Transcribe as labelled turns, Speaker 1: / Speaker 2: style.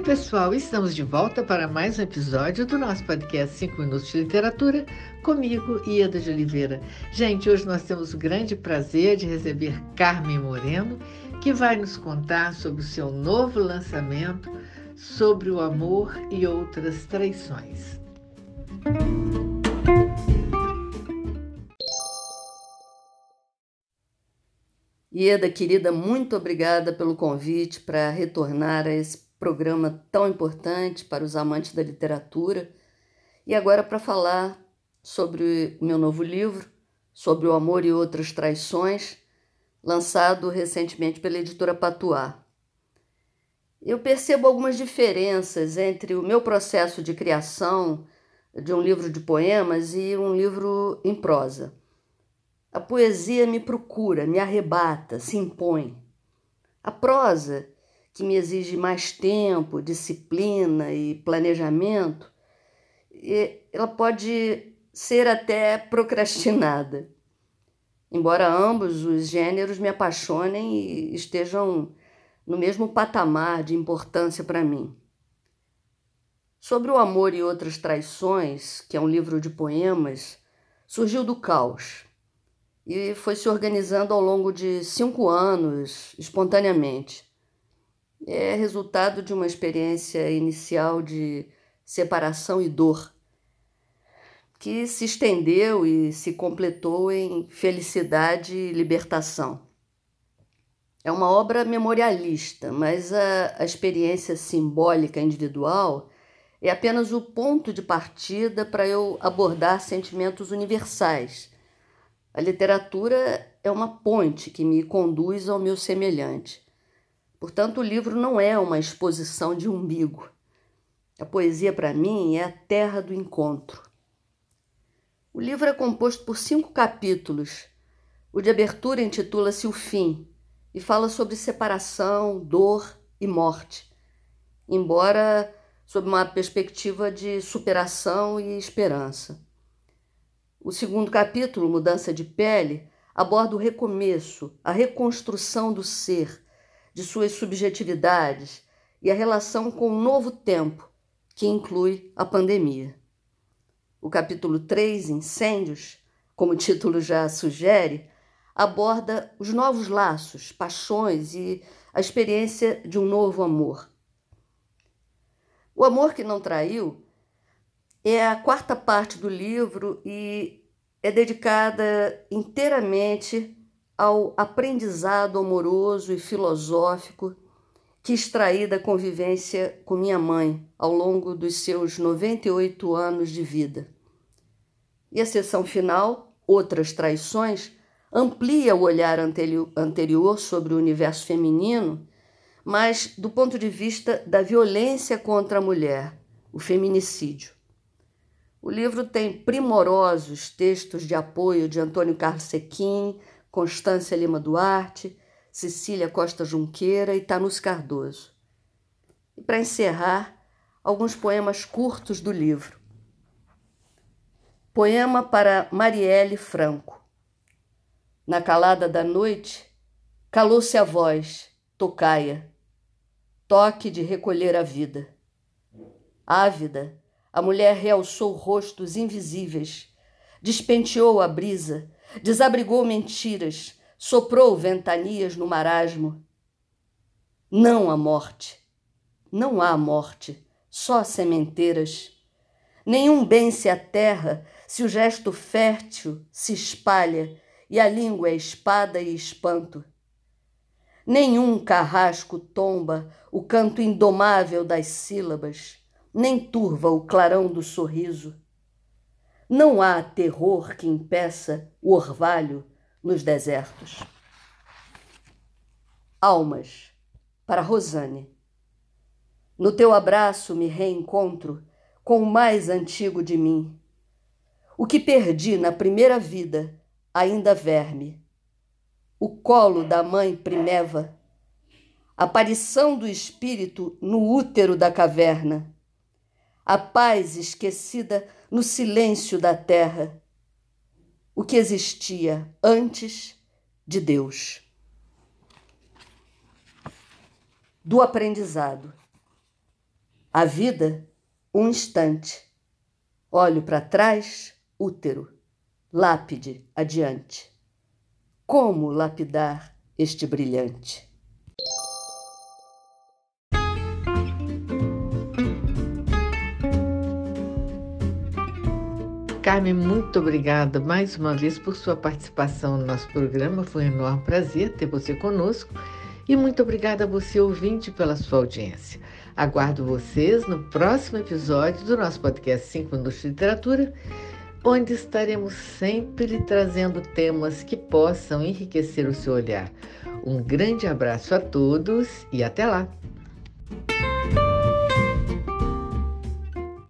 Speaker 1: Oi, pessoal, estamos de volta para mais um episódio do nosso podcast 5 Minutos de Literatura, comigo, Ieda de Oliveira. Gente, hoje nós temos o grande prazer de receber Carmen Moreno, que vai nos contar sobre o seu novo lançamento, sobre o amor e outras traições.
Speaker 2: Ieda, querida, muito obrigada pelo convite para retornar a esse programa tão importante para os amantes da literatura. E agora para falar sobre o meu novo livro, sobre o amor e outras traições, lançado recentemente pela editora Patuá. Eu percebo algumas diferenças entre o meu processo de criação de um livro de poemas e um livro em prosa. A poesia me procura, me arrebata, se impõe. A prosa que me exige mais tempo, disciplina e planejamento, ela pode ser até procrastinada. Embora ambos os gêneros me apaixonem e estejam no mesmo patamar de importância para mim. Sobre o amor e outras traições, que é um livro de poemas, surgiu do caos e foi se organizando ao longo de cinco anos, espontaneamente é resultado de uma experiência inicial de separação e dor, que se estendeu e se completou em felicidade e libertação. É uma obra memorialista, mas a, a experiência simbólica individual é apenas o ponto de partida para eu abordar sentimentos universais. A literatura é uma ponte que me conduz ao meu semelhante. Portanto, o livro não é uma exposição de umbigo. A poesia, para mim, é a terra do encontro. O livro é composto por cinco capítulos. O de abertura intitula-se O Fim e fala sobre separação, dor e morte, embora sob uma perspectiva de superação e esperança. O segundo capítulo, Mudança de Pele, aborda o recomeço, a reconstrução do ser de suas subjetividades e a relação com o novo tempo, que inclui a pandemia. O capítulo 3, Incêndios, como o título já sugere, aborda os novos laços, paixões e a experiência de um novo amor. O Amor que Não Traiu é a quarta parte do livro e é dedicada inteiramente ao aprendizado amoroso e filosófico que extraí da convivência com minha mãe ao longo dos seus 98 anos de vida. E a sessão final, Outras Traições, amplia o olhar anterior sobre o universo feminino, mas do ponto de vista da violência contra a mulher, o feminicídio. O livro tem primorosos textos de apoio de Antônio Carlos Sequim, Constância Lima Duarte, Cecília Costa Junqueira e Tanus Cardoso. E para encerrar, alguns poemas curtos do livro. Poema para Marielle Franco. Na calada da noite, calou-se a voz, tocaia, toque de recolher a vida. Ávida, a mulher realçou rostos invisíveis, despenteou a brisa, desabrigou mentiras, soprou ventanias no marasmo. Não a morte, não há morte, só sementeiras. Nenhum bem-se a terra se o gesto fértil se espalha e a língua é espada e espanto. Nenhum carrasco tomba o canto indomável das sílabas, nem turva o clarão do sorriso. Não há terror que impeça o orvalho nos desertos. Almas, para Rosane. No teu abraço me reencontro com o mais antigo de mim. O que perdi na primeira vida ainda verme. O colo da mãe primeva. Aparição do espírito no útero da caverna. A paz esquecida no silêncio da terra, o que existia antes de Deus. Do aprendizado. A vida, um instante. Olho para trás, útero. Lápide adiante. Como lapidar este brilhante?
Speaker 1: Carmen, muito obrigada mais uma vez por sua participação no nosso programa. Foi um enorme prazer ter você conosco. E muito obrigada a você, ouvinte, pela sua audiência. Aguardo vocês no próximo episódio do nosso podcast 5 Minutos de Literatura, onde estaremos sempre trazendo temas que possam enriquecer o seu olhar. Um grande abraço a todos e até lá!